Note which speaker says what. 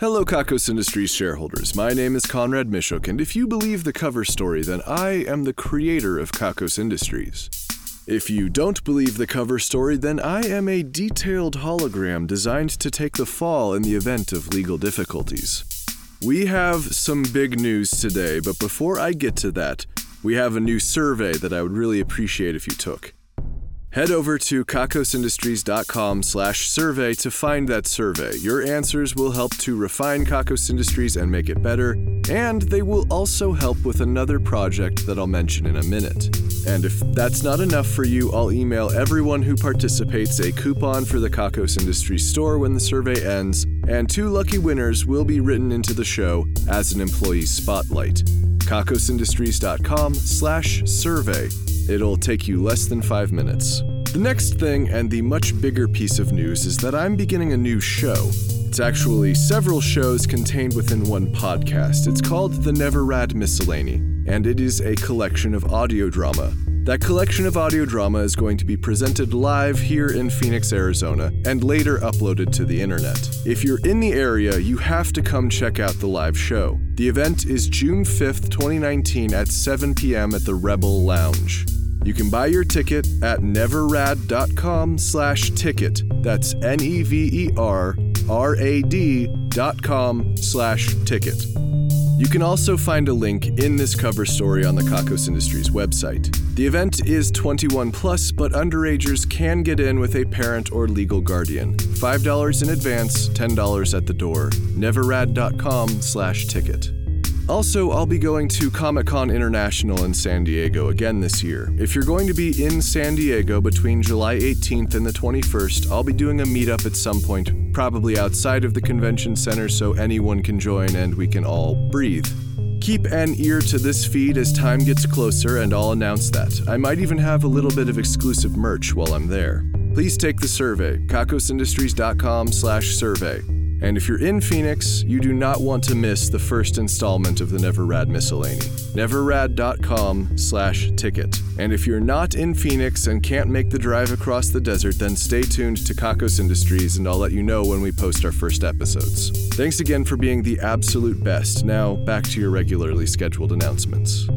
Speaker 1: Hello, Kakos Industries shareholders. My name is Conrad Mishuk, and if you believe the cover story, then I am the creator of Kakos Industries. If you don't believe the cover story, then I am a detailed hologram designed to take the fall in the event of legal difficulties. We have some big news today, but before I get to that, we have a new survey that I would really appreciate if you took. Head over to kakosindustries.com slash survey to find that survey. Your answers will help to refine Kakos Industries and make it better, and they will also help with another project that I'll mention in a minute. And if that's not enough for you, I'll email everyone who participates a coupon for the Kakos Industries store when the survey ends, and two lucky winners will be written into the show as an employee spotlight. kakosindustries.com slash survey. It'll take you less than five minutes. The next thing, and the much bigger piece of news, is that I'm beginning a new show. It's actually several shows contained within one podcast. It's called The Never Rad Miscellany, and it is a collection of audio drama. That collection of audio drama is going to be presented live here in Phoenix, Arizona, and later uploaded to the internet. If you're in the area, you have to come check out the live show. The event is June 5th, 2019 at 7 p.m. at the Rebel Lounge. You can buy your ticket at neverrad.com slash ticket. That's E N-E-V-E-R-R-A-D dot com slash ticket. You can also find a link in this cover story on the Kakos Industries website. The event is 21 plus, but underagers can get in with a parent or legal guardian. $5 in advance, $10 at the door. Neverrad.com slash ticket. Also, I'll be going to Comic Con International in San Diego again this year. If you're going to be in San Diego between July 18th and the 21st, I'll be doing a meetup at some point, probably outside of the convention center so anyone can join and we can all breathe. Keep an ear to this feed as time gets closer, and I'll announce that. I might even have a little bit of exclusive merch while I'm there. Please take the survey, kakosindustries.com slash survey. And if you're in Phoenix, you do not want to miss the first installment of the Neverrad Miscellany. Neverrad.com slash ticket. And if you're not in Phoenix and can't make the drive across the desert, then stay tuned to Kakos Industries and I'll let you know when we post our first episodes. Thanks again for being the absolute best. Now, back to your regularly scheduled announcements.